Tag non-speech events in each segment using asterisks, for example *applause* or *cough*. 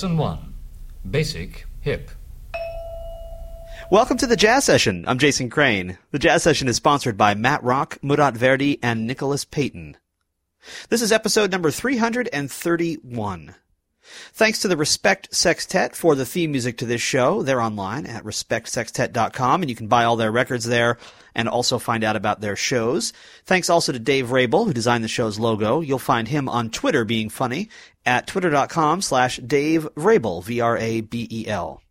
Lesson 1 Basic Hip. Welcome to the Jazz Session. I'm Jason Crane. The Jazz Session is sponsored by Matt Rock, Murat Verdi, and Nicholas Payton. This is episode number 331. Thanks to the Respect Sextet for the theme music to this show. They're online at respectsextet.com and you can buy all their records there and also find out about their shows. Thanks also to Dave Vrabel, who designed the show's logo. You'll find him on Twitter being funny at twitter.com slash Dave Vrabel, V-R-A-B-E-L.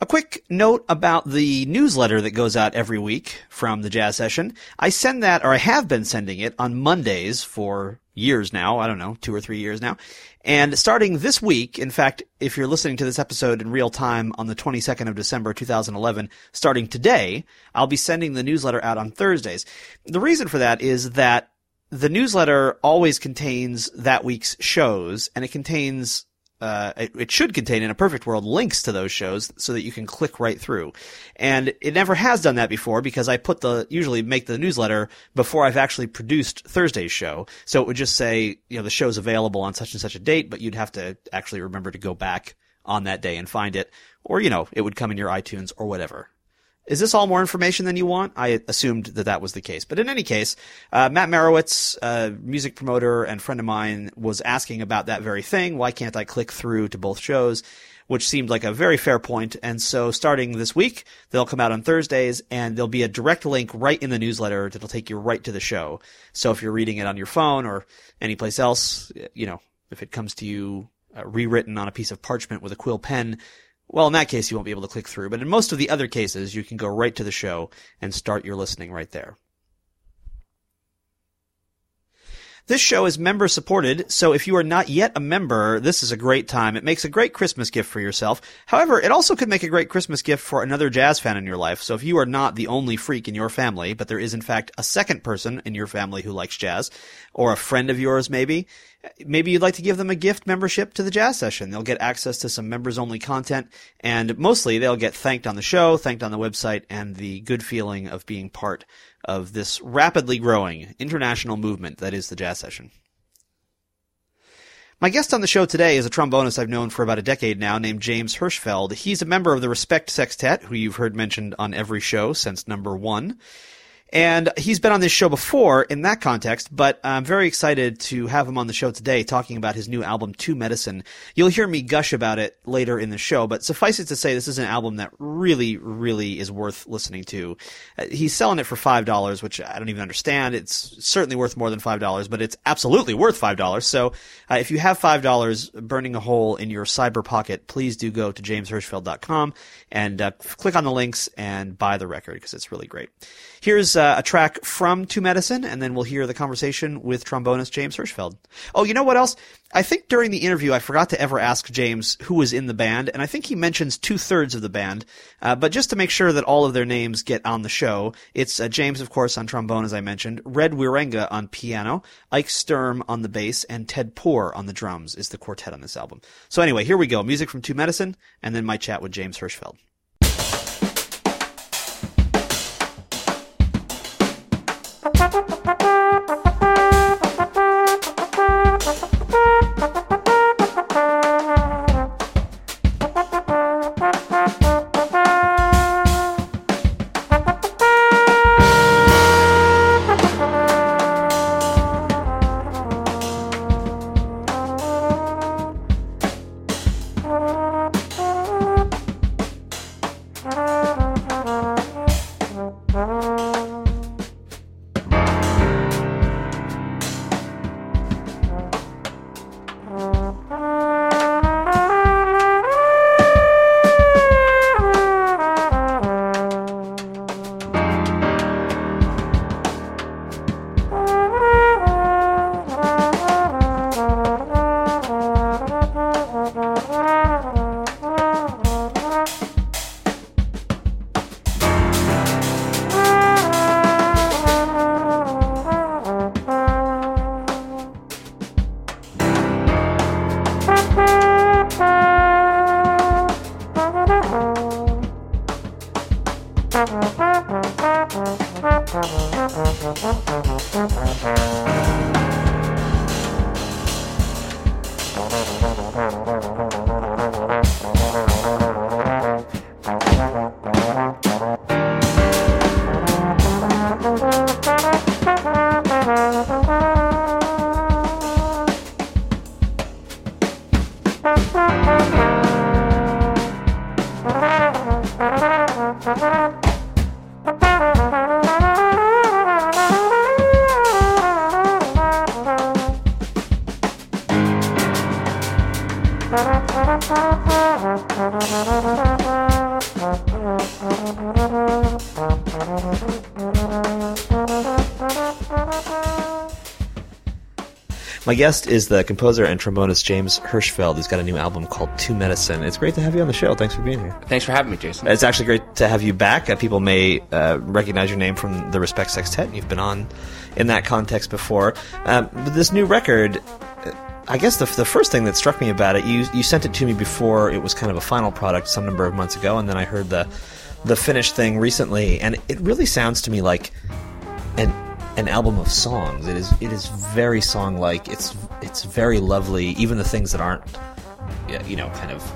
A quick note about the newsletter that goes out every week from the Jazz Session. I send that, or I have been sending it on Mondays for years now. I don't know, two or three years now. And starting this week, in fact, if you're listening to this episode in real time on the 22nd of December 2011, starting today, I'll be sending the newsletter out on Thursdays. The reason for that is that the newsletter always contains that week's shows and it contains uh, it, it, should contain in a perfect world links to those shows so that you can click right through. And it never has done that before because I put the, usually make the newsletter before I've actually produced Thursday's show. So it would just say, you know, the show's available on such and such a date, but you'd have to actually remember to go back on that day and find it. Or, you know, it would come in your iTunes or whatever. Is this all more information than you want? I assumed that that was the case. But in any case, uh, Matt Merewitz, a music promoter and friend of mine, was asking about that very thing. Why can't I click through to both shows? Which seemed like a very fair point. And so starting this week, they'll come out on Thursdays and there'll be a direct link right in the newsletter that'll take you right to the show. So if you're reading it on your phone or anyplace else, you know, if it comes to you uh, rewritten on a piece of parchment with a quill pen, well, in that case, you won't be able to click through, but in most of the other cases, you can go right to the show and start your listening right there. This show is member supported, so if you are not yet a member, this is a great time. It makes a great Christmas gift for yourself. However, it also could make a great Christmas gift for another jazz fan in your life. So if you are not the only freak in your family, but there is in fact a second person in your family who likes jazz, or a friend of yours maybe, maybe you'd like to give them a gift membership to the jazz session. They'll get access to some members only content and mostly they'll get thanked on the show, thanked on the website, and the good feeling of being part of this rapidly growing international movement that is the jazz session. My guest on the show today is a trombonist I've known for about a decade now named James Hirschfeld. He's a member of the Respect Sextet, who you've heard mentioned on every show since number one. And he's been on this show before in that context, but I'm very excited to have him on the show today talking about his new album, Two Medicine. You'll hear me gush about it later in the show, but suffice it to say, this is an album that really, really is worth listening to. Uh, he's selling it for $5, which I don't even understand. It's certainly worth more than $5, but it's absolutely worth $5. So uh, if you have $5 burning a hole in your cyber pocket, please do go to jameshirschfeld.com and uh, click on the links and buy the record because it's really great. Here's uh, a track from Two Medicine, and then we'll hear the conversation with trombonist James Hirschfeld. Oh, you know what else? I think during the interview I forgot to ever ask James who was in the band, and I think he mentions two thirds of the band. Uh, but just to make sure that all of their names get on the show, it's uh, James, of course, on trombone, as I mentioned, Red Wierenga on piano, Ike Sturm on the bass, and Ted Poor on the drums is the quartet on this album. So anyway, here we go. Music from Two Medicine, and then my chat with James Hirschfeld. My guest is the composer and trombonist James Hirschfeld, who's got a new album called Two Medicine. It's great to have you on the show. Thanks for being here. Thanks for having me, Jason. It's actually great to have you back. Uh, people may uh, recognize your name from the Respect Sextet. And you've been on in that context before. Um, but this new record, uh, I guess the, the first thing that struck me about it, you you sent it to me before it was kind of a final product some number of months ago, and then I heard the the finished thing recently, and it really sounds to me like album of songs. It is it is very song like. It's it's very lovely. Even the things that aren't, you know, kind of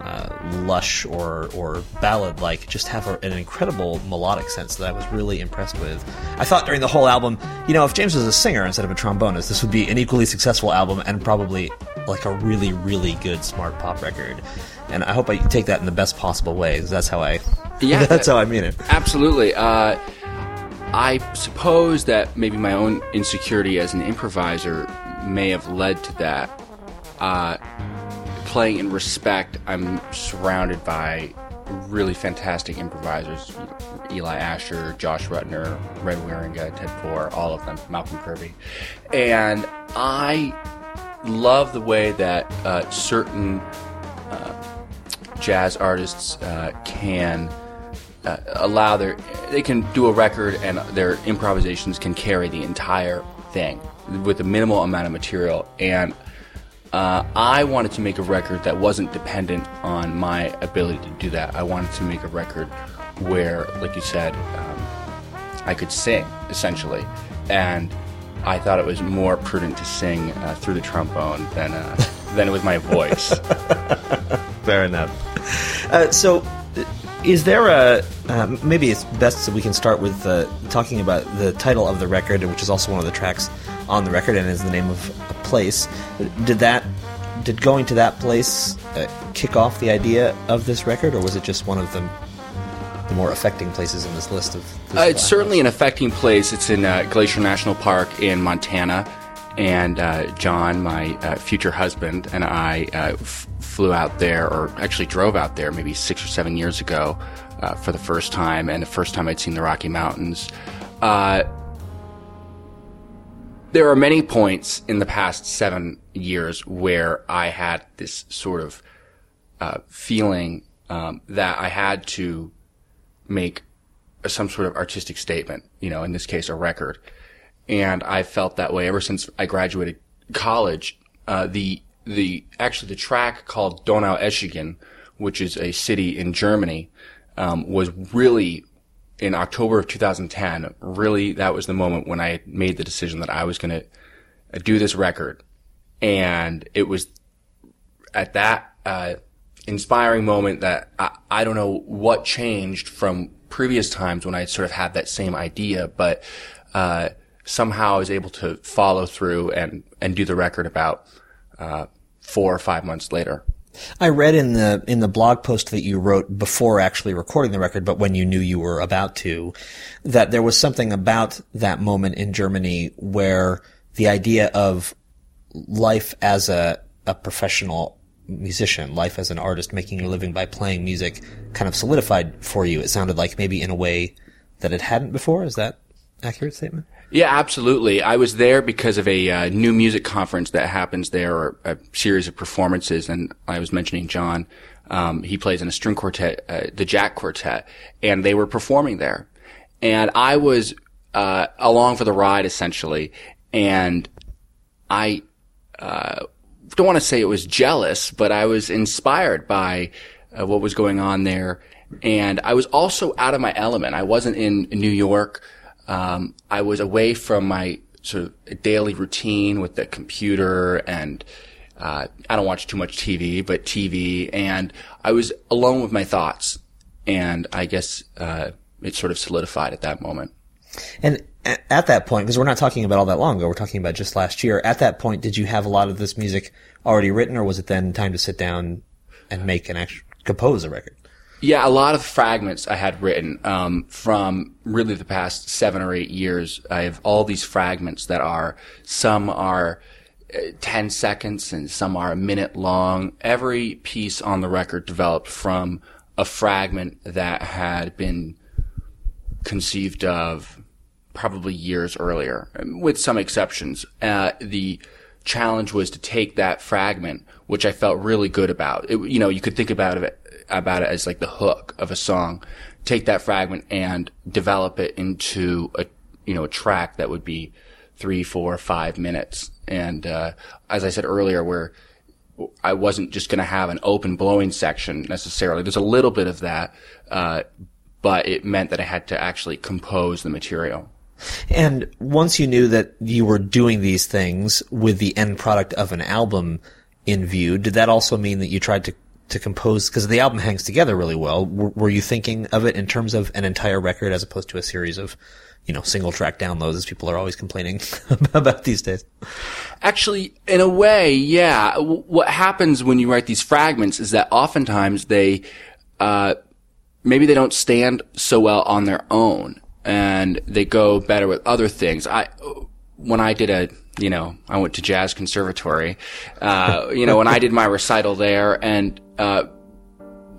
uh, lush or or ballad like, just have a, an incredible melodic sense that I was really impressed with. I thought during the whole album, you know, if James was a singer instead of a trombonist, this would be an equally successful album and probably like a really really good smart pop record. And I hope I take that in the best possible way. Because that's how I. Yeah, *laughs* that's how I mean it. Absolutely. Uh, I suppose that maybe my own insecurity as an improviser may have led to that. Uh, playing in respect, I'm surrounded by really fantastic improvisers Eli Asher, Josh Rutner, Red Wierenga, Ted Poor, all of them, Malcolm Kirby. And I love the way that uh, certain uh, jazz artists uh, can uh, allow their they can do a record and their improvisations can carry the entire thing with a minimal amount of material and uh, I wanted to make a record that wasn't dependent on my ability to do that. I wanted to make a record where, like you said, um, I could sing essentially, and I thought it was more prudent to sing uh, through the trombone than uh, than with my voice. *laughs* Fair enough. Uh, so, is there a uh, maybe it's best that we can start with uh, talking about the title of the record, which is also one of the tracks on the record and is the name of a place. Did that did going to that place uh, kick off the idea of this record, or was it just one of the the more affecting places in this list of? Uh, it's certainly an affecting place. It's in uh, Glacier National Park in Montana, and uh, John, my uh, future husband, and I f- flew out there, or actually drove out there, maybe six or seven years ago, for the first time, and the first time I'd seen the Rocky Mountains there are many points in the past seven years where I had this sort of uh, feeling um, that I had to make some sort of artistic statement. You know, in this case, a record, and I felt that way ever since I graduated college. Uh, the the actually the track called Donaueschingen, which is a city in Germany, um, was really in October of 2010, really that was the moment when I made the decision that I was going to uh, do this record. And it was at that uh, inspiring moment that I, I, don't know what changed from previous times when I sort of had that same idea, but uh, somehow I was able to follow through and, and do the record about uh, four or five months later. I read in the in the blog post that you wrote before actually recording the record, but when you knew you were about to, that there was something about that moment in Germany where the idea of life as a a professional musician, life as an artist, making a living by playing music, kind of solidified for you. It sounded like maybe in a way that it hadn't before. Is that accurate statement? Yeah, absolutely. I was there because of a uh, new music conference that happens there, or a series of performances. And I was mentioning John. Um, he plays in a string quartet, uh, the Jack Quartet, and they were performing there. And I was uh, along for the ride essentially, and I uh, don't want to say it was jealous, but I was inspired by uh, what was going on there. And I was also out of my element. I wasn't in New York. Um, I was away from my sort of daily routine with the computer and uh, I don't watch too much TV, but TV, and I was alone with my thoughts, and I guess uh, it sort of solidified at that moment. And at that point, because we're not talking about all that long ago, we're talking about just last year. At that point, did you have a lot of this music already written, or was it then time to sit down and make an actual compose a record? Yeah, a lot of fragments I had written um, from really the past seven or eight years. I have all these fragments that are some are uh, 10 seconds and some are a minute long. Every piece on the record developed from a fragment that had been conceived of probably years earlier, with some exceptions. Uh, the challenge was to take that fragment, which I felt really good about. It, you know, you could think about it about it as like the hook of a song. Take that fragment and develop it into a you know a track that would be three, four, five minutes. And uh, as I said earlier, where I wasn't just going to have an open blowing section necessarily. There's a little bit of that, uh, but it meant that I had to actually compose the material. And once you knew that you were doing these things with the end product of an album in view, did that also mean that you tried to to compose because the album hangs together really well? Were, were you thinking of it in terms of an entire record as opposed to a series of, you know, single track downloads, as people are always complaining *laughs* about these days? Actually, in a way, yeah. W- what happens when you write these fragments is that oftentimes they, uh, maybe they don't stand so well on their own and they go better with other things. I, when I did a, you know, I went to jazz conservatory, uh, you know, when I did my recital there and, uh,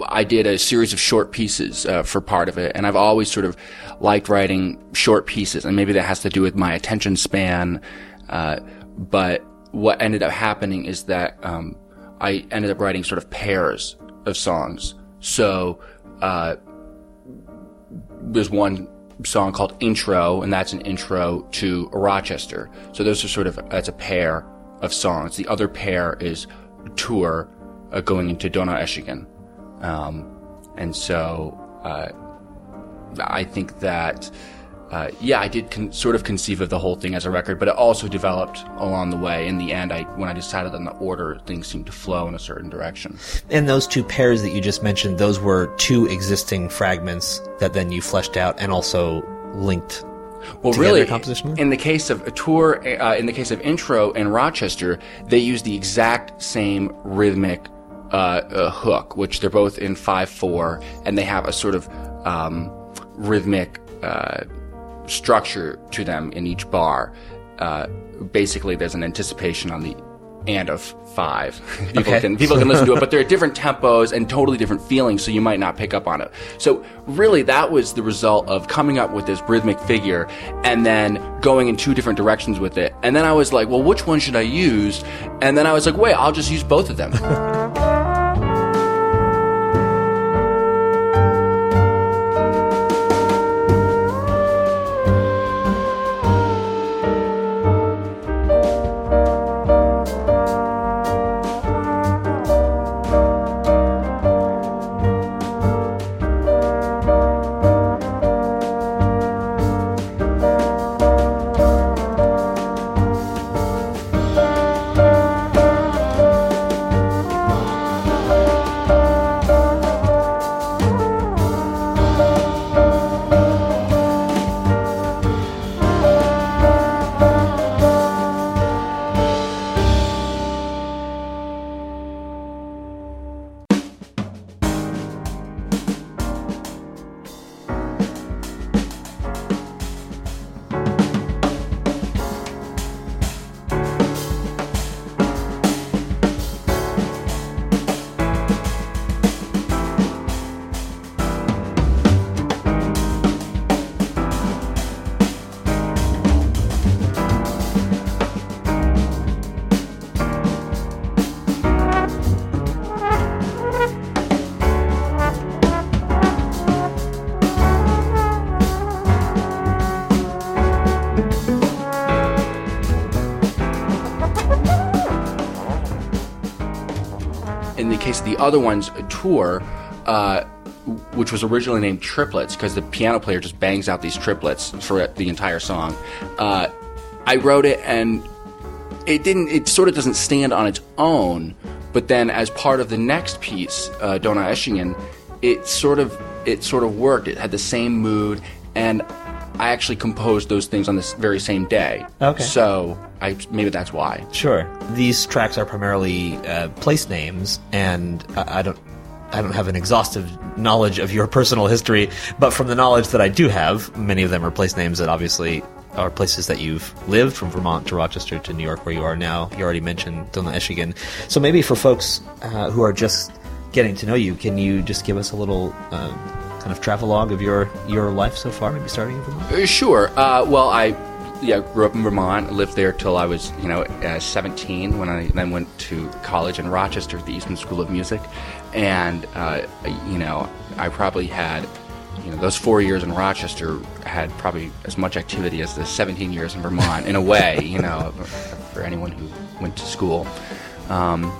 I did a series of short pieces uh, for part of it, and I've always sort of liked writing short pieces, and maybe that has to do with my attention span. Uh, but what ended up happening is that um, I ended up writing sort of pairs of songs. So uh, there's one song called Intro, and that's an intro to Rochester. So those are sort of that's a pair of songs. The other pair is Tour uh, going into Donaueschingen. Um, and so uh, I think that uh, yeah, I did con- sort of conceive of the whole thing as a record, but it also developed along the way. In the end, I when I decided on the order, things seemed to flow in a certain direction. And those two pairs that you just mentioned, those were two existing fragments that then you fleshed out and also linked. Well, really, in the case of a tour, uh, in the case of intro and Rochester, they use the exact same rhythmic uh, uh, hook, which they're both in five four, and they have a sort of um, rhythmic uh, structure to them in each bar. Uh, basically, there's an anticipation on the and of five. *laughs* people Okay. can people can listen to it, but there are *laughs* different tempos and totally different feelings, so you might not pick up on it. So really, that was the result of coming up with this rhythmic figure and then going in two different directions with it. And then I was like, well, which one should I use? And then I was like, wait, I'll just use both of them. *laughs* other one's a tour, uh, which was originally named Triplets because the piano player just bangs out these triplets for the entire song. Uh, I wrote it and it didn't. It sort of doesn't stand on its own, but then as part of the next piece, uh, Donaueschingen, it sort of it sort of worked. It had the same mood, and I actually composed those things on this very same day. Okay. So I maybe that's why. Sure. These tracks are primarily uh, place names, and I, I don't. I don't have an exhaustive knowledge of your personal history, but from the knowledge that I do have, many of them are place names that obviously are places that you've lived, from Vermont to Rochester to New York, where you are now. You already mentioned Donaueschingen. So maybe for folks uh, who are just getting to know you, can you just give us a little um, kind of travelogue of your your life so far, maybe starting in Vermont? Uh, Sure. Uh, well, I yeah grew up in Vermont. Lived there till I was you know uh, 17 when I then went to college in Rochester at the Eastman School of Music, and uh, you know I probably had you know those four years in Rochester had probably as much activity as the 17 years in Vermont in a way. You know, *laughs* for anyone who went to school. Um,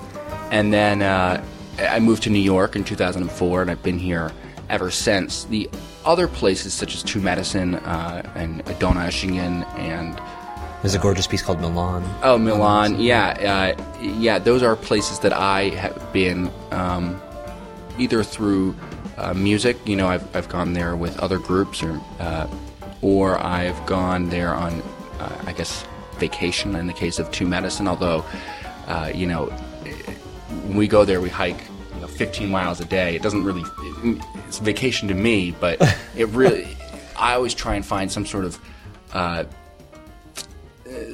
and then uh, I moved to New York in 2004, and I've been here ever since. The other places, such as Two Medicine uh, and Donaueschingen and There's a gorgeous piece called Milan. oh Milan, yeah, uh, yeah, those are places that I have been um, either through uh, music. You know, I've I've gone there with other groups, or uh, or I've gone there on, uh, I guess, vacation. In the case of Two Medicine, although, uh, you know, when we go there, we hike you know 15 miles a day. It doesn't really it's vacation to me, but *laughs* it really I always try and find some sort of uh,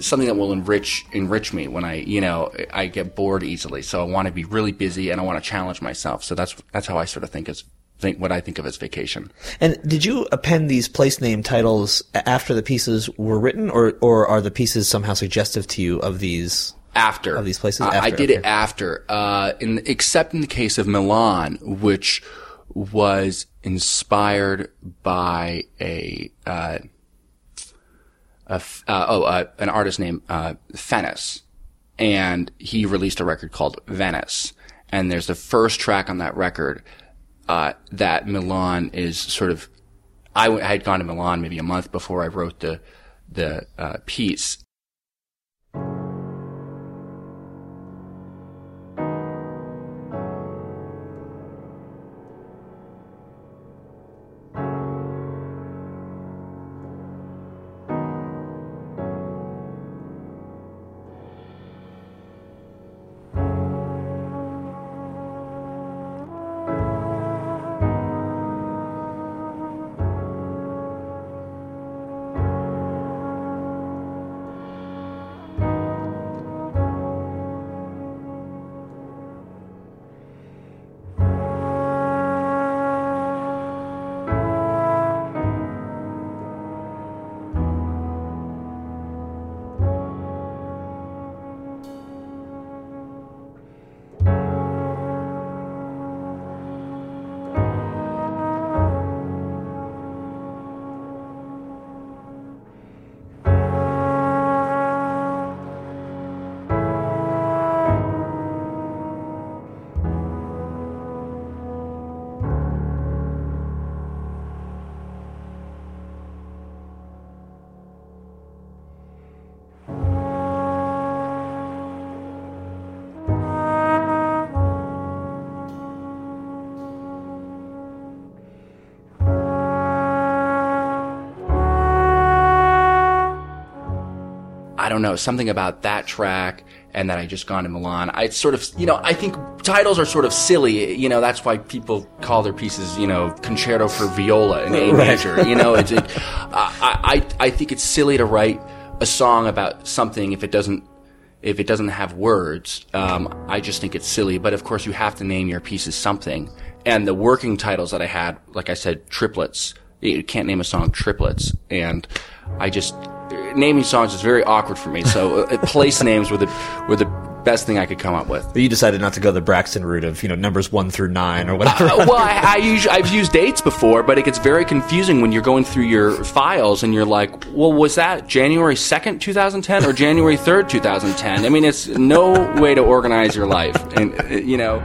something that will enrich enrich me when I you know I get bored easily. So I want to be really busy and I want to challenge myself. So that's that's how I sort of think as think what I think of as vacation. And did you append these place name titles after the pieces were written, or or are the pieces somehow suggestive to you of these? after Of these places? I- I After, did it after, uh, in except in the case of Milan, which was inspired by a, uh, a f- uh, oh uh, an artist named uh, Fennesz, and he released a record called Venice, and there's the first track on that record uh, that Milan is sort of. I, w- I had gone to Milan maybe a month before I wrote the the uh, piece, don't know, something about that track and that I just gone to Milan. I sort of, you know, I think titles are sort of silly. You know, that's why people call their pieces, you know, concerto for viola in A major. You know, it's, it, I, I, I think it's silly to write a song about something if it doesn't, if it doesn't have words. Um, I just think it's silly. But of course, you have to name your pieces something. And the working titles that I had, like I said, triplets. You can't name a song triplets. And I just, naming songs is very awkward for me. So uh, place *laughs* names were the were the best thing I could come up with. But you decided not to go the Braxton route of you know numbers one through nine or whatever. Uh, well, I, I I've used dates before, but it gets very confusing when you're going through your files and you're like, well, was that January 2nd, 2010 or January 3rd, 2010? I mean, it's no way to organize your life. And, uh, you know,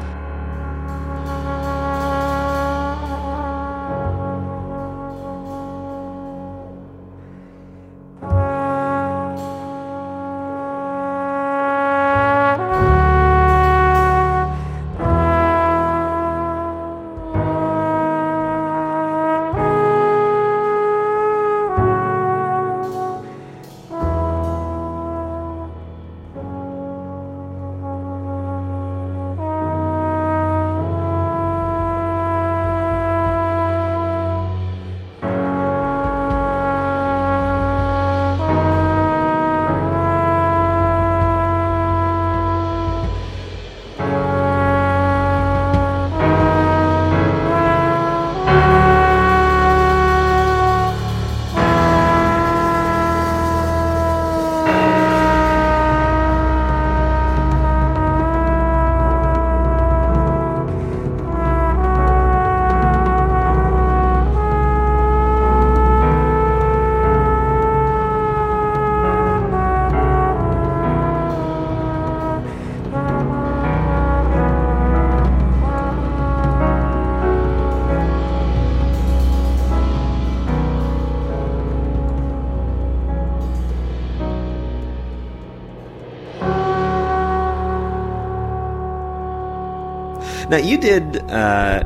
Now you did. Uh,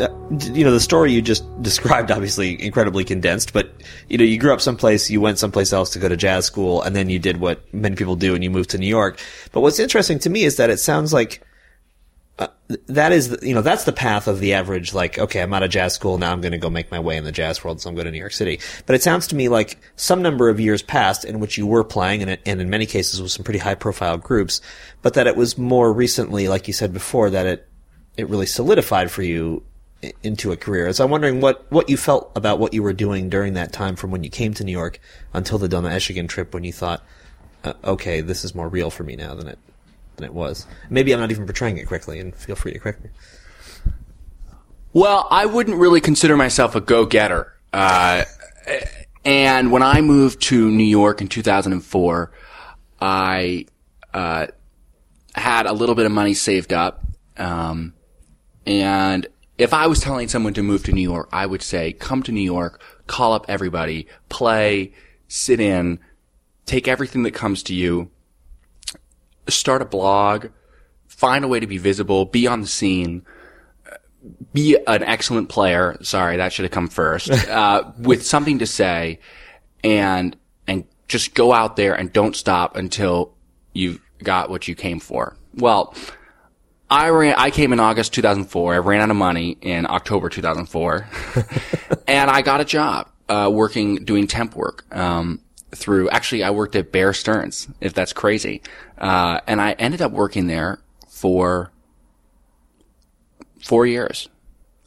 uh, you know the story you just *laughs* described obviously incredibly condensed but you know you grew up someplace you went someplace else to go to jazz school and then you did what many people do and you moved to new york but what's interesting to me is that it sounds like uh, that is you know that's the path of the average like okay i'm out of jazz school now i'm going to go make my way in the jazz world so i'm going to new york city but it sounds to me like some number of years passed in which you were playing and, and in many cases with some pretty high profile groups but that it was more recently like you said before that it it really solidified for you into a career. So I'm wondering what, what you felt about what you were doing during that time from when you came to New York until the Donaueschingen trip when you thought, uh, okay, this is more real for me now than it, than it was. Maybe I'm not even portraying it correctly and feel free to correct me. Well, I wouldn't really consider myself a go-getter. Uh, and when I moved to New York in 2004, I, uh, had a little bit of money saved up. Um, and if I was telling someone to move to New York, I would say, come to New York, call up everybody, play, sit in, take everything that comes to you, start a blog, find a way to be visible, be on the scene, be an excellent player. Sorry, that should have come first, *laughs* uh, with something to say and, and just go out there and don't stop until you've got what you came for. Well, I ran, I came in August 2004. I ran out of money in October 2004 *laughs* and I got a job, uh, working, doing temp work, um, through, actually I worked at Bear Stearns, if that's crazy. Uh, and I ended up working there for four years.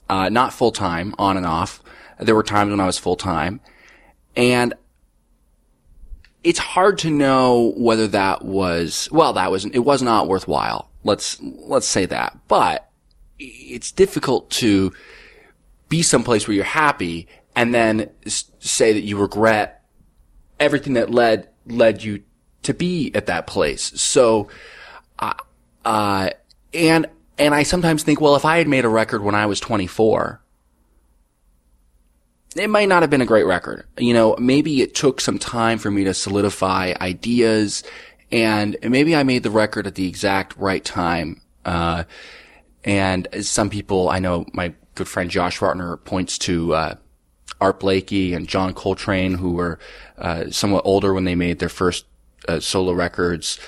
Uh, not full time, on and off. There were times when I was full time and it's hard to know whether that was, well, that was, it was not worthwhile. Let's, let's say that. But it's difficult to be someplace where you're happy and then say that you regret everything that led, led you to be at that place. So, uh, uh, and, and I sometimes think, well, if I had made a record when I was 24, it might not have been a great record. You know, maybe it took some time for me to solidify ideas and maybe I made the record at the exact right time. Uh, and some people, I know my good friend Josh Rutner points to, uh, Art Blakey and John Coltrane, who were, uh, somewhat older when they made their first, uh, solo records.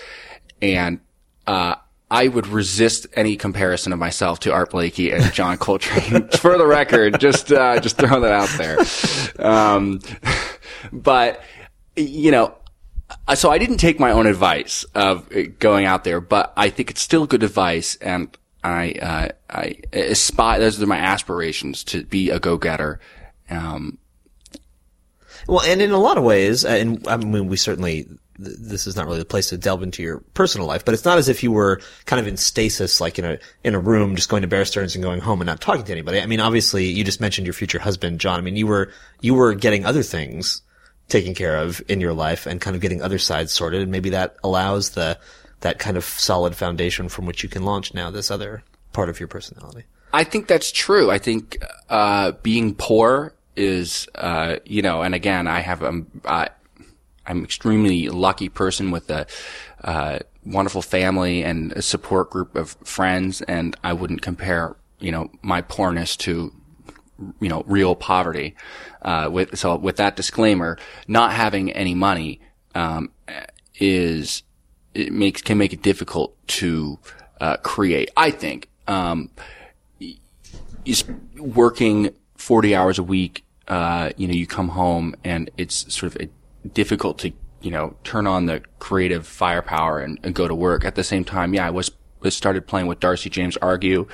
And, uh, I would resist any comparison of myself to Art Blakey and John *laughs* Coltrane. *laughs* For the record, just uh, just throw that out there. Um, *laughs* but you know, so I didn't take my own advice of going out there, but I think it's still good advice, and I uh, I aspire. Those are my aspirations to be a go getter. Um, well, and in a lot of ways, and I mean, we certainly this is not really the place to delve into your personal life, but it's not as if you were kind of in stasis, like in a in a room, just going to Bear Stearns and going home and not talking to anybody. I mean, obviously, you just mentioned your future husband, John. I mean, you were you were getting other things taken care of in your life and kind of getting other sides sorted, and maybe that allows the that kind of solid foundation from which you can launch now this other part of your personality. I think that's true. I think uh, being poor is, uh, you know, and again, I have um, uh, I'm extremely lucky person with a uh, wonderful family and a support group of friends, and I wouldn't compare, you know, my poorness to, you know, real poverty. Uh, with so with that disclaimer, not having any money um, is it makes can make it difficult to uh, create. I think um, is working forty hours a week. Uh, you know, you come home and it's sort of difficult to, you know, turn on the creative firepower and, and go to work. At the same time, yeah, I was, was started playing with Darcy James Argue,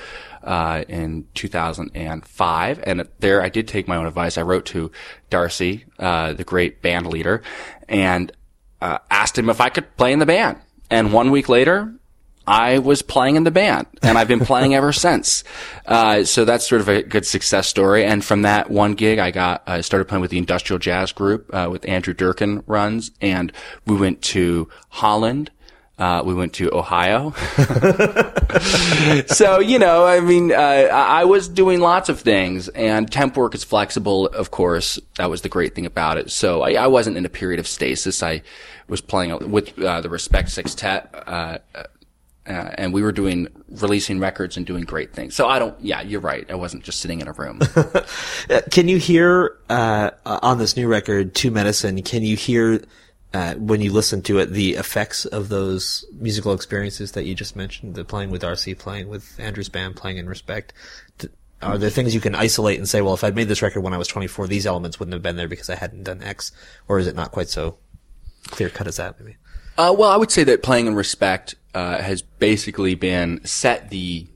uh, in 2005. And there I did take my own advice. I wrote to Darcy, uh, the great band leader, and, uh, asked him if I could play in the band. And one week later, I was playing in the band and I've been playing ever *laughs* since. Uh, so that's sort of a good success story. And from that one gig, I got, I started playing with the industrial jazz group, uh, with Andrew Durkin runs and we went to Holland. Uh, we went to Ohio. *laughs* so, you know, I mean, uh, I was doing lots of things and temp work is flexible, of course. That was the great thing about it. So I, I wasn't in a period of stasis. I was playing with, uh, the Respect Sextet, uh, uh, and we were doing releasing records and doing great things. So I don't. Yeah, you're right. I wasn't just sitting in a room. *laughs* Uh, Can you hear uh, on this new record, "Two Medicine"? Can you hear uh, when you listen to it the effects of those musical experiences that you just mentioned? The playing with Darcy, playing with Andrew's band, playing in Respect. D- Are there things you can isolate and say, well, if I'd made this record when I was 24, these elements wouldn't have been there because I hadn't done X? Or is it not quite so clear cut as that? Maybe. Uh, well, I would say that playing in respect uh, has basically been set the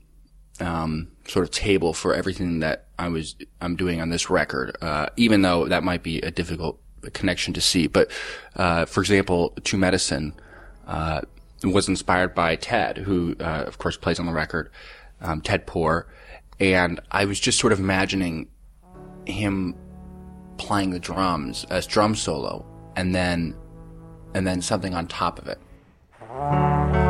um, sort of table for everything that I was I'm doing on this record. Uh, even though that might be a difficult connection to see, but uh, for example, Two Medicine uh, was inspired by Ted, who uh, of course plays on the record, um, Ted Poor, and I was just sort of imagining him playing the drums as drum solo, and then and then something on top of it.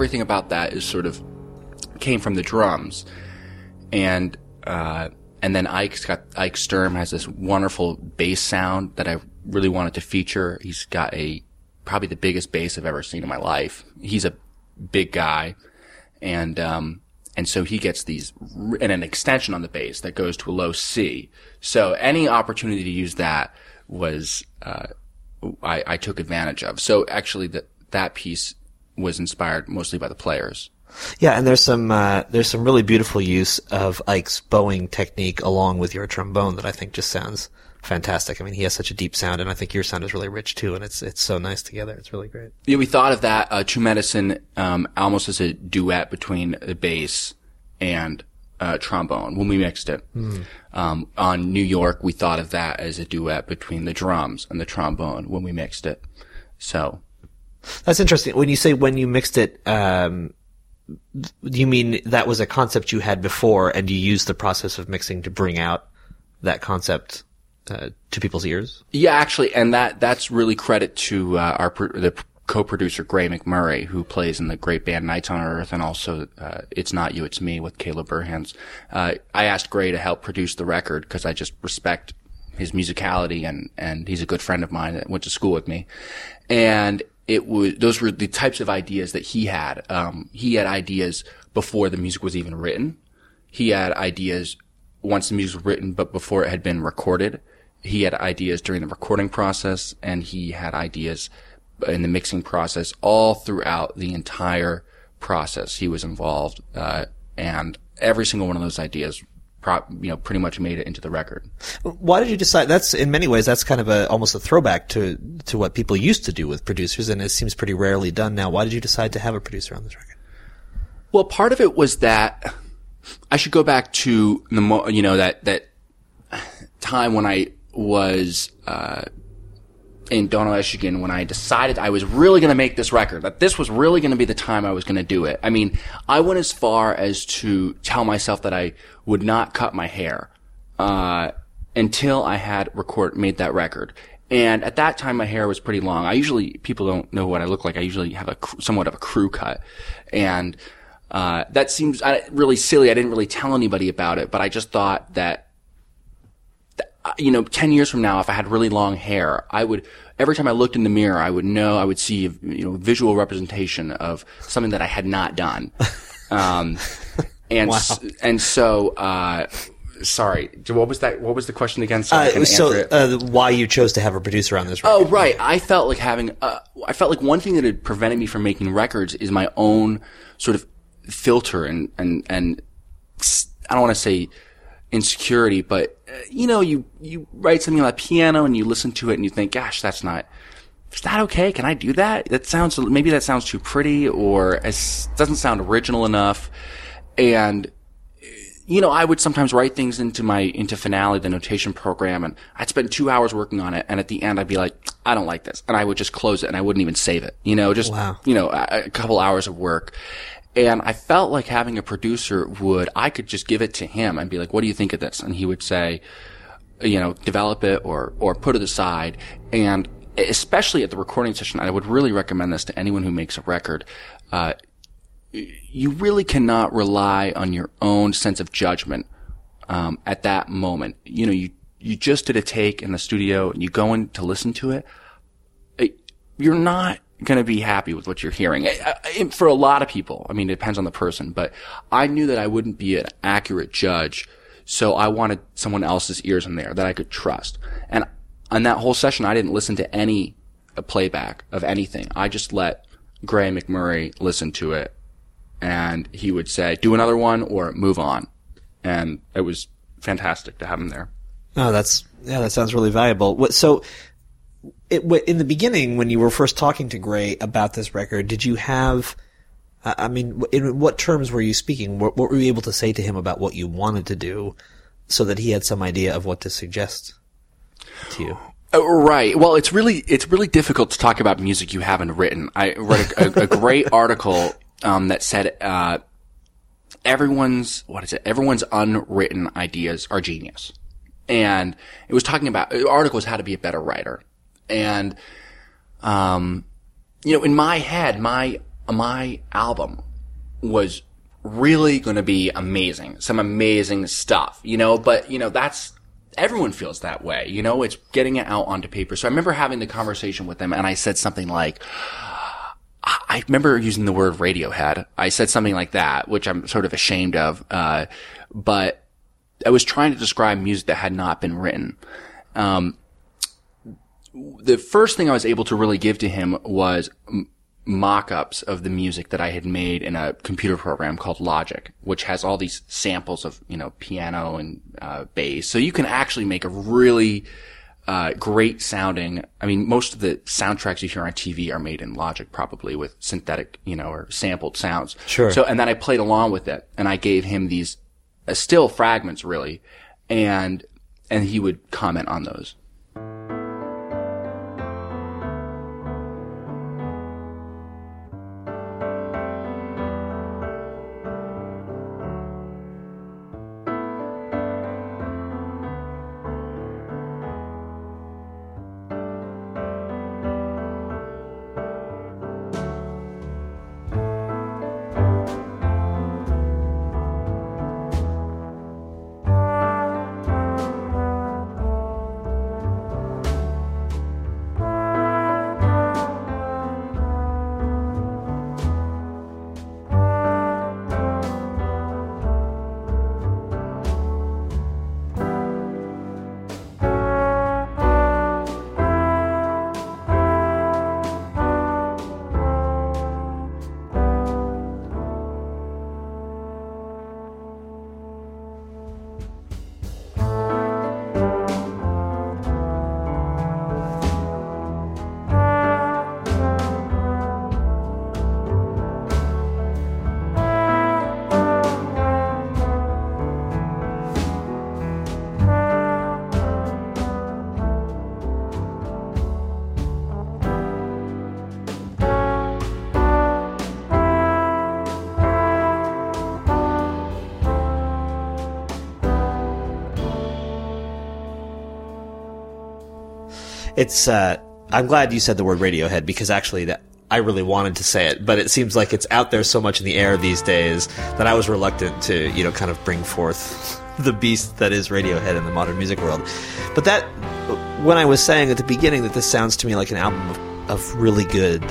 Everything about that is sort of came from the drums, and uh, and then Ike's got Ike Sturm has this wonderful bass sound that I really wanted to feature. He's got a probably the biggest bass I've ever seen in my life. He's a big guy, and um, and so he gets these and an extension on the bass that goes to a low C. So any opportunity to use that was uh, I, I took advantage of. So actually, that that piece was inspired mostly by the players. Yeah, and there's some uh, there's some really beautiful use of Ike's bowing technique along with your trombone that I think just sounds fantastic. I mean, he has such a deep sound, and I think your sound is really rich too, and it's it's so nice together. It's really great. Yeah, we thought of that uh, Two Medicine um, almost as a duet between the bass and uh, trombone when we mixed it. Um, on New York, we thought of that as a duet between the drums and the trombone when we mixed it. So That's interesting. When you say when you mixed it, um, you mean that was a concept you had before, and you used the process of mixing to bring out that concept uh, to people's ears? Yeah, actually, and that that's really credit to uh, our the co-producer Gray McMurray, who plays in the great band Nights on Earth, and also uh, It's Not You, It's Me with Caleb Burhans. Uh, I asked Gray to help produce the record because I just respect his musicality, and and he's a good friend of mine that went to school with me, and it was those were the types of ideas that he had. Um, he had ideas before the music was even written. He had ideas once the music was written, but before it had been recorded. He had ideas during the recording process, and he had ideas in the mixing process all throughout the entire process. He was involved, uh, and every single one of those ideas, pro- you know, pretty much made it into the record. Why did you decide? That's in many ways that's kind of a almost a throwback to to what people used to do with producers, and it seems pretty rarely done now. Why did you decide to have a producer on this record? Well, part of it was that I should go back to the mo- you know that that time when I was uh, in Donaueschingen, when I decided I was really going to make this record, that this was really going to be the time I was going to do it. I mean, I went as far as to tell myself that I would not cut my hair uh, until I had record made that record. And at that time, my hair was pretty long. I usually, people don't know what I look like. I usually have a somewhat of a crew cut. And, uh, that seems uh, really silly. I didn't really tell anybody about it, but I just thought that, you know, 10 years from now, if I had really long hair, I would, every time I looked in the mirror, I would know, I would see, you know, visual representation of something that I had not done. *laughs* Um, and, s- and so, uh, sorry, what was that? What was the question again? So Uh, so, answer it. uh, why you chose to have a producer on this record? Oh, right. I felt like having, uh, I felt like one thing that had prevented me from making records is my own sort of filter and, and, and I don't want to say insecurity, but, uh, Uh, you know, you, you write something on the piano and you listen to it and you think, gosh, that's not, is that okay? Can I do that? That sounds, maybe that sounds too pretty or it doesn't sound original enough. And, uh, you know, I would sometimes write things into my, into Finale, the notation program, and I'd spend two hours working on it, and at the end I'd be like, I don't like this. And I would just close it and I wouldn't even save it. You know, just, Wow. you know, a, a couple hours of work. And I felt like having a producer would, I could just give it to him and be like, what do you think of this? And he would say, you know, develop it or, or put it aside. And especially at the recording session, I would really recommend this to anyone who makes a record. Uh, you really cannot rely on your own sense of judgment um, at that moment. You know, you you just did a take in the studio and you go in to listen to it. it you're not going to be happy with what you're hearing. I- I- for a lot of people, I mean, it depends on the person, but I knew that I wouldn't be an accurate judge, so I wanted someone else's ears in there that I could trust. And on that whole session, I didn't listen to any uh, playback of anything. I just let Gray McMurray listen to it and he would say, do another one or move on. And it was fantastic to have him there. Oh, that's yeah, that sounds really valuable. So, it, in the beginning, when you were first talking to Gray about this record, did you have? I mean, in what terms were you speaking? What, what were you able to say to him about what you wanted to do, so that he had some idea of what to suggest to you? Uh, right. Well, it's really it's really difficult to talk about music you haven't written. I read a, a, a great *laughs* article um, that said uh, everyone's what is it? Everyone's unwritten ideas are genius, and it was talking about the article was how to be a better writer, and um, you know, in my head, my my album was really going to be amazing, some amazing stuff, you know. But you know, that's everyone feels that way, you know. It's getting it out onto paper. So I remember having the conversation with them, and I said something like. I remember using the word Radiohead. I said something like that, which I'm sort of ashamed of. Uh, but I was trying to describe music that had not been written. Um, the first thing I was able to really give to him was m- mock-ups of the music that I had made in a computer program called Logic, which has all these samples of, you know, piano and, uh, bass. So you can actually make a really, uh, great sounding. I mean, most of the soundtracks you hear on TV are made in Logic, probably with synthetic, you know, or sampled sounds. Sure. So, and then I played along with it, and I gave him these uh, still fragments, really, and and he would comment on those. It's. Uh, I'm glad you said the word Radiohead because actually that I really wanted to say it, but it seems like it's out there so much in the air these days that I was reluctant to, you know, kind of bring forth *laughs* the beast that is Radiohead in the modern music world. But that, when I was saying at the beginning that this sounds to me like an album of, of really good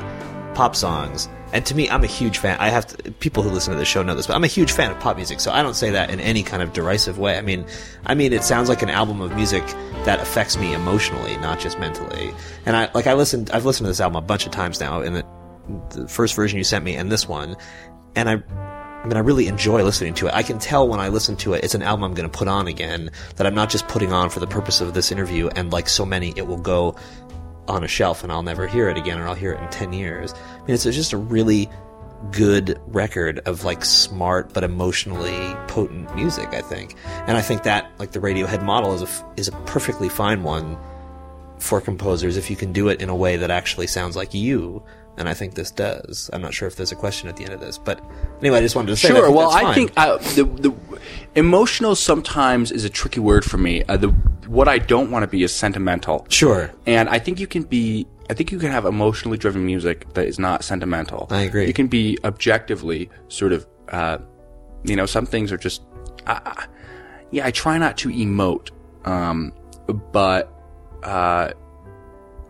pop songs, and to me, I'm a huge fan. I have to, people who listen to the show know this, but I'm a huge fan of pop music, so I don't say that in any kind of derisive way. I mean, I mean, it sounds like an album of music that affects me emotionally, not just mentally. And I, like, I listened, I've listened to this album a bunch of times now, in the, the first version you sent me and this one, and I, I mean, I really enjoy listening to it. I can tell when I listen to it, it's an album I'm going to put on again, that I'm not just putting on for the purpose of this interview, and like so many, it will go on a shelf and I'll never hear it again or I'll hear it in 10 years. I mean, it's just a really good record of like smart but emotionally potent music, I think. And I think that like the Radiohead model is a, is a perfectly fine one for composers if you can do it in a way that actually sounds like you. And I think this does. I'm not sure if there's a question at the end of this, but anyway, I just wanted to say. Sure. That. well, That's I think uh, the the emotional sometimes is a tricky word for me. Uh, the what I don't want to be is sentimental. Sure. And I think you can be. I think you can have emotionally driven music that is not sentimental. I agree. You can be objectively sort of. Uh, you know, some things are just. Uh, yeah, I try not to emote, um, but. Uh,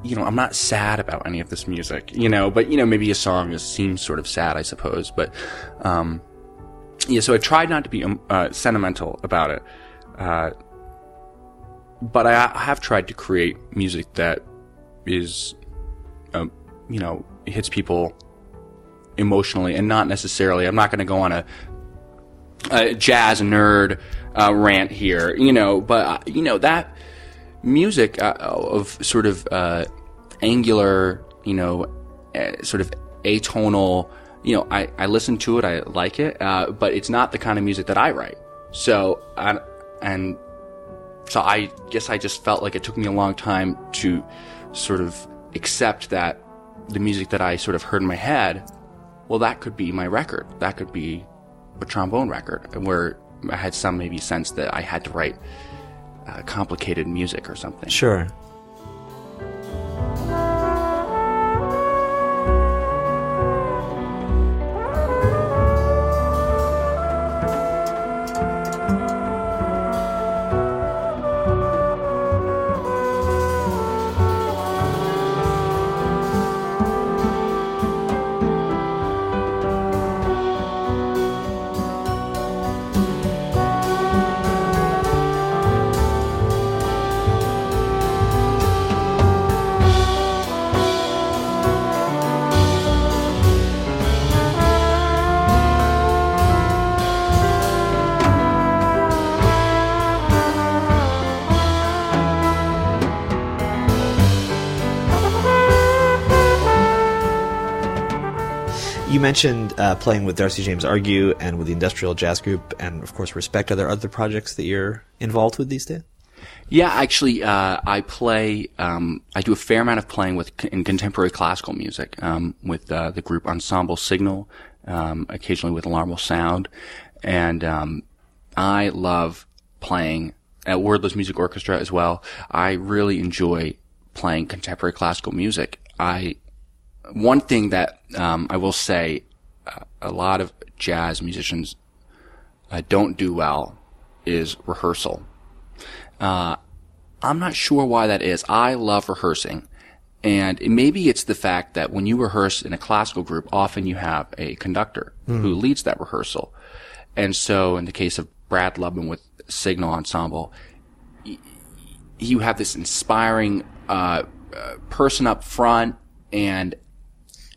you know, I'm not sad about any of this music, you know, but, you know, maybe a song is, seems sort of sad, I suppose, but, um, yeah, so I tried not to be, um, uh, sentimental about it. Uh, but I, I have tried to create music that is, um, you know, hits people emotionally and not necessarily, I'm not going to go on a, a jazz nerd, uh, rant here, you know, but, you know, that, music uh, of sort of uh, angular, you know, uh, sort of atonal. You know, I, I listen to it, I like it, uh, but it's not the kind of music that I write. So, I, and so I guess I just felt like it took me a long time to sort of accept that the music that I sort of heard in my head, well, that could be my record. That could be a trombone record, where I had some maybe sense that I had to write Uh, complicated music or something. Sure. You mentioned uh, playing with Darcy James Argue and with the Industrial Jazz Group, and of course Respect. Are there other projects that you're involved with these days? Yeah, actually, uh, I play. Um, I do a fair amount of playing with in contemporary classical music um, with uh, the group Ensemble Signal, um, occasionally with Alarm Will Sound, and um, I love playing at Wordless Music Orchestra as well. I really enjoy playing contemporary classical music. I one thing that um, I will say, uh, a lot of jazz musicians uh, don't do well is rehearsal. Uh, I'm not sure why that is. I love rehearsing. And maybe it's the fact that when you rehearse in a classical group, often you have a conductor who leads that rehearsal. And so in the case of Brad Lubman with Signal Ensemble, you have this inspiring uh, uh, person up front and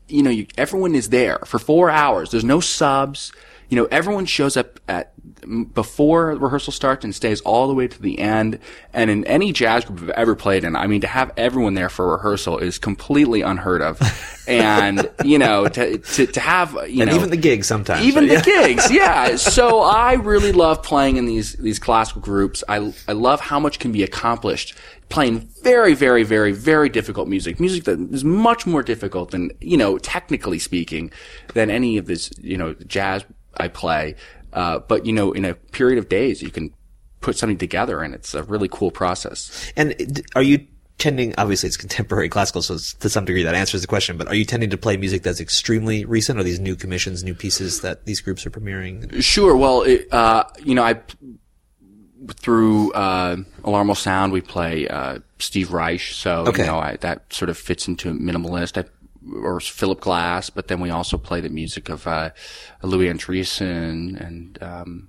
you know, you, everyone is there for four hours. There's no subs. You know, everyone shows up at before rehearsal starts and stays all the way to the end. And in any jazz group I've ever played in, I mean, to have everyone there for rehearsal is completely unheard of. *laughs* and you know, to to, to have you And know even the gigs sometimes. even the *laughs* gigs, yeah. So I really love playing in these these classical groups. I I love how much can be accomplished playing very very very very difficult music, music that is much more difficult than you know technically speaking than any of this you know jazz I play. Uh, but you know, in a period of days, you can put something together, and it's a really cool process. And are you tending, obviously it's contemporary classical, so to some degree that answers the question, but are you tending to play music that's extremely recent or these new commissions, new pieces that these groups are premiering? Sure. Well, it, uh, you know, I, through, uh, Alarm Will Sound, we play, uh, Steve Reich. So, Okay. you know, I, that sort of fits into minimalist. I, or Philip Glass, but then we also play the music of, uh, Louis Andriessen and, um,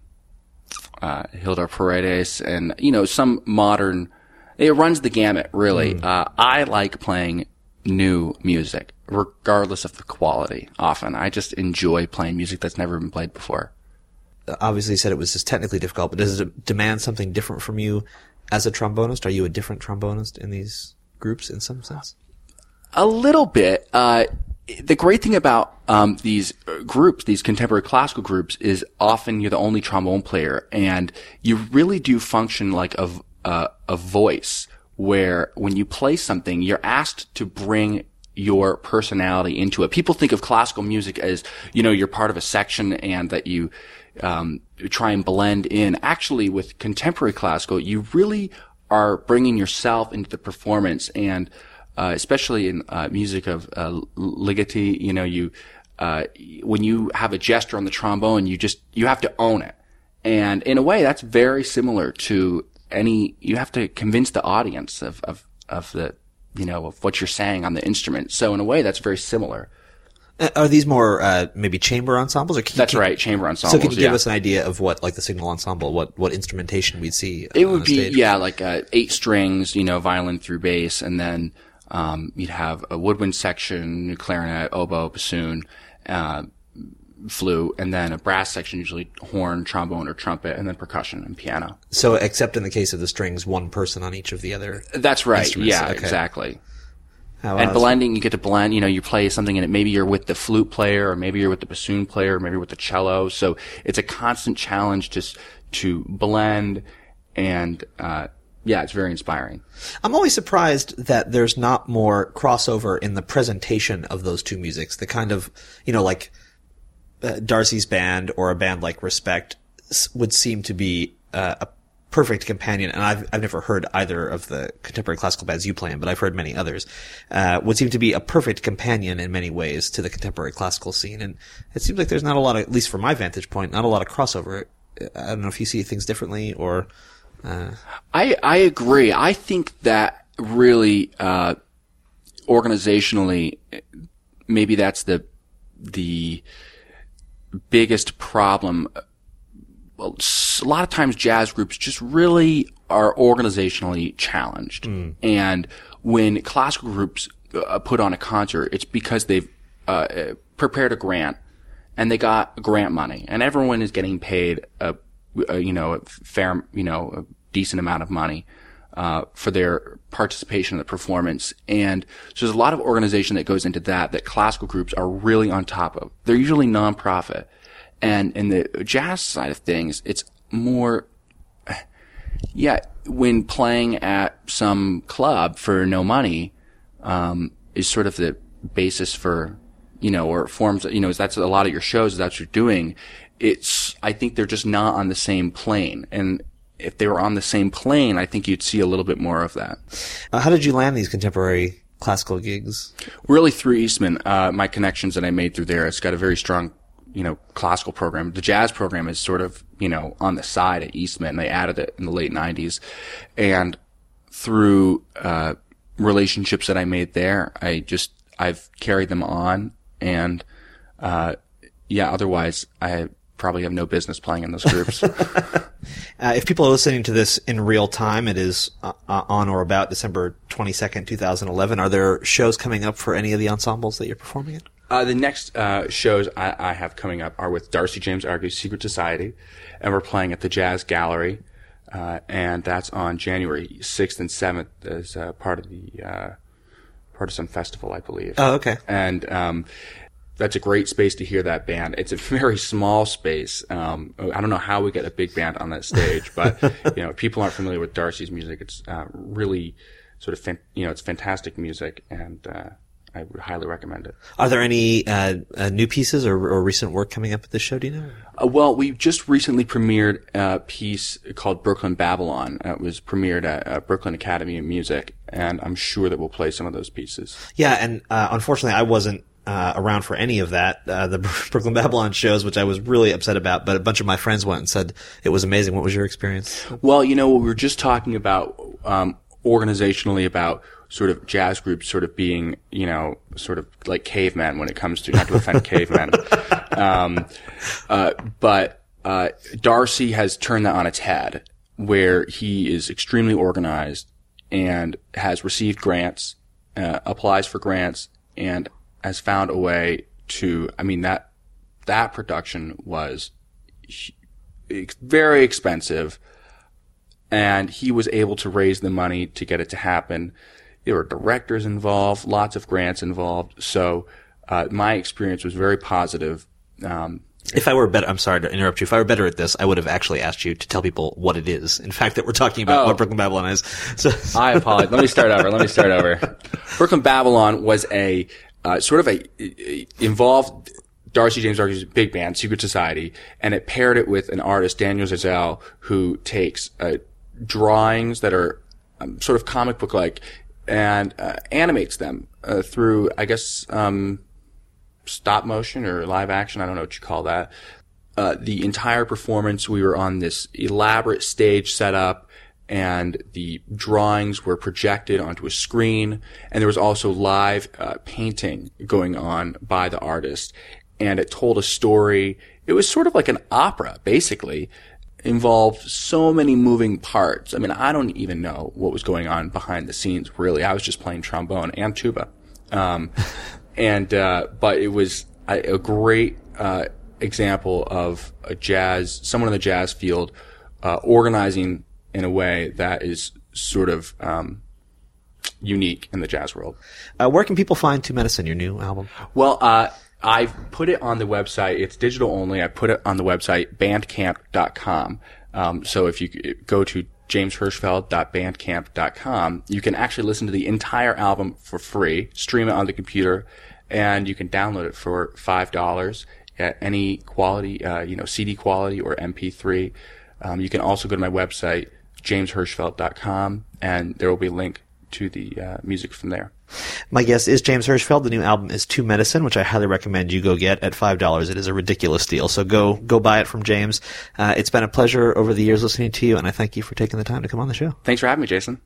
uh, Hilda Paredes and, you know, some modern, it runs the gamut, really. Uh, I like playing new music, regardless of the quality, often. I just enjoy playing music that's never been played before. Obviously said it was just technically difficult, but does it demand something different from you as a trombonist? Are you a different trombonist in these groups in some sense? A little bit. Uh, the great thing about um, these groups, these contemporary classical groups, is often you're the only trombone player, and you really do function like a uh, a voice. Where when you play something, you're asked to bring your personality into it. People think of classical music as you know you're part of a section and that you um, try and blend in. Actually, with contemporary classical, you really are bringing yourself into the performance and uh, especially in uh, music of uh, Ligeti, you know, you uh, when you have a gesture on the trombone, you just you have to own it, and in a way, that's very similar to any. You have to convince the audience of of of the you know of what you're saying on the instrument. So in a way, that's very similar. Uh, Are these more uh, maybe chamber ensembles? Or can, That's can- right, chamber ensembles. So can you yeah. give us an idea of what, like the signal ensemble, what what instrumentation we'd see? It would be stage? yeah, like uh, eight strings, you know, violin through bass, and then um, you'd have a woodwind section, clarinet, oboe, bassoon, uh, flute, and then a brass section, usually horn, trombone, or trumpet, and then percussion and piano. So, except in the case of the strings, one person on each of the other. That's right. Yeah, okay. exactly. How And blending, you get to blend. You know, you play something, and maybe you're with the flute player, or maybe you're with the bassoon player, or maybe with the cello. So it's a constant challenge just to blend, and uh, yeah, it's very inspiring. I'm always surprised that there's not more crossover in the presentation of those two musics. The kind of, you know, like uh, Darcy's band or a band like Respect would seem to be uh, a perfect companion. And I've I've never heard either of the contemporary classical bands you play in, but I've heard many others. Uh, would seem to be a perfect companion in many ways to the contemporary classical scene. And it seems like there's not a lot of, at least from my vantage point, not a lot of crossover. I don't know if you see things differently or. I I agree. I think that really uh, organizationally, maybe that's the the biggest problem. A lot of times jazz groups just really are organizationally challenged, and when classical groups uh, put on a concert, it's because they've uh, uh, prepared a grant and they got grant money, and everyone is getting paid a, a you know a fair you know a decent amount of money uh, for their participation in the performance, and so there's a lot of organization that goes into that that classical groups are really on top of. They're usually nonprofit, and in the jazz side of things, it's more yeah, when playing at some club for no money, um, is sort of the basis for, you know, or forms, you know, that's a lot of your shows, that's what you're doing. It's, I think they're just not on the same plane. And if they were on the same plane, I think you'd see a little bit more of that. Uh, how did you land these contemporary classical gigs? Really through Eastman, uh, my connections that I made through there, it's got a very strong, you know, classical program. The jazz program is sort of, you know, on the side at Eastman. They added it in the late nineties. And through, uh, relationships that I made there, I just, I've carried them on and, uh, yeah, otherwise I probably have no business playing in those groups. *laughs* Uh, if people are listening to this in real time, it is uh, uh, on or about December 22nd, 2011. Are there shows coming up for any of the ensembles that you're performing in? Uh, the next uh, shows I, I have coming up are with Darcy James Argue's Secret Society, and we're playing at the Jazz Gallery, uh, and that's on January 6th and 7th as uh, part of the uh, Partisan Festival, I believe. Oh, okay. And um, that's a great space to hear that band. It's a very small space. Um, I don't know how we get a big band on that stage, but *laughs* you know, if people aren't familiar with Darcy's music. It's uh, really sort of, fan- you know, it's fantastic music, and uh, I would highly recommend it. Are there any uh, uh, new pieces or, or recent work coming up at the show? Do you know? Uh, well, we just recently premiered a piece called Brooklyn Babylon. Uh, it was premiered at uh, Brooklyn Academy of Music, and I'm sure that we'll play some of those pieces. Yeah, and uh, unfortunately, I wasn't uh, around for any of that, uh, the *laughs* Brooklyn Babylon shows, which I was really upset about. But a bunch of my friends went and said it was amazing. What was your experience? Well, you know, we were just talking about um, organizationally about sort of jazz groups sort of being, you know, sort of like cavemen when it comes to not to offend *laughs* cavemen. Um, uh, but uh, Darcy has turned that on its head, where he is extremely organized and has received grants, uh, applies for grants, and has found a way to. I mean that that production was very expensive, and he was able to raise the money to get it to happen there were directors involved, lots of grants involved. So uh, my experience was very positive. Um, if I were better, I'm sorry to interrupt you. If I were better at this, I would have actually asked you to tell people what it is. In fact, that we're talking about Oh. what Brooklyn Babylon is. So, I apologize. Let me start over. Let me start over. *laughs* Brooklyn Babylon was a uh, sort of a, a- involved Darcy James Darcy's big band, Secret Society, and it paired it with an artist, Danijel Zezelj, who takes uh, drawings that are um, sort of comic book like and uh, animates them uh, through, I guess, um, stop motion or live action. I don't know what you call that. Uh, the entire performance, we were on this elaborate stage setup and the drawings were projected onto a screen and there was also live uh, painting going on by the artist and it told a story. It was sort of like an opera, basically, involved so many moving parts. I mean, I don't even know what was going on behind the scenes, really. I was just playing trombone and tuba. Um, *laughs* and, uh, but it was a, a great, uh, example of a jazz, someone in the jazz field, uh, organizing in a way that is sort of, um, unique in the jazz world. uh, where can people find Two Medicine, your new album? Well, uh, I've put it on the website. It's digital only. I put it on the website bandcamp.com. Um, so if you go to jameshirschfeld.bandcamp.com, you can actually listen to the entire album for free, stream it on the computer, and you can download it for five dollars at any quality, uh, you know, CD quality or MP3. Um, you can also go to my website, jameshirschfeld.com, and there will be a link to the uh, music from there. My guest is James Hirschfeld. The new album is Two Medicine, which I highly recommend you go get at five dollars. It is a ridiculous deal, so go go buy it from James. Uh, it's been a pleasure over the years listening to you, and I thank you for taking the time to come on the show. Thanks for having me, Jason.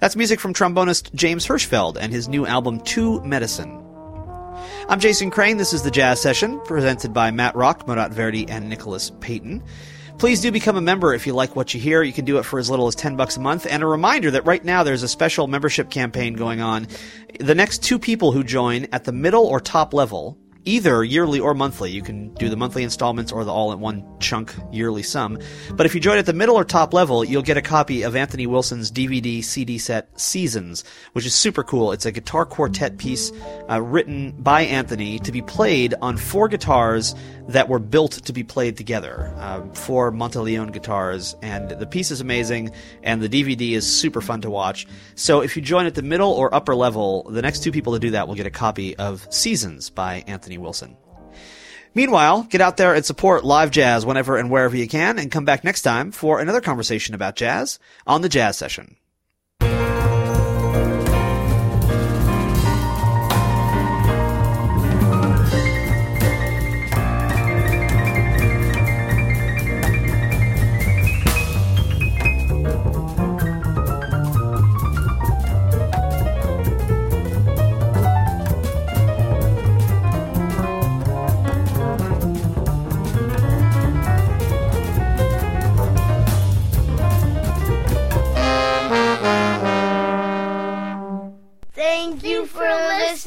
That's music from trombonist James Hirschfeld and his new album, Two Medicine. I'm Jason Crane. This is the Jazz Session, presented by Matt Rock, Murat Verdi, and Nicholas Payton. Please do become a member if you like what you hear. You can do it for as little as 10 bucks a month. And a reminder that right now there's a special membership campaign going on. The next two people who join at the middle or top level either yearly or monthly. You can do the monthly installments or the all in one chunk yearly sum. But if you join at the middle or top level, you'll get a copy of Anthony Wilson's DVD CD set Seasons, which is super cool. It's a guitar quartet piece uh, written by Anthony to be played on four guitars that were built to be played together. Uh, four Monteleone guitars, and the piece is amazing, and the DVD is super fun to watch. So if you join at the middle or upper level, the next two people to do that will get a copy of Seasons by Anthony Wilson. Meanwhile, get out there and support live jazz whenever and wherever you can, and come back next time for another conversation about jazz on the Jazz Session.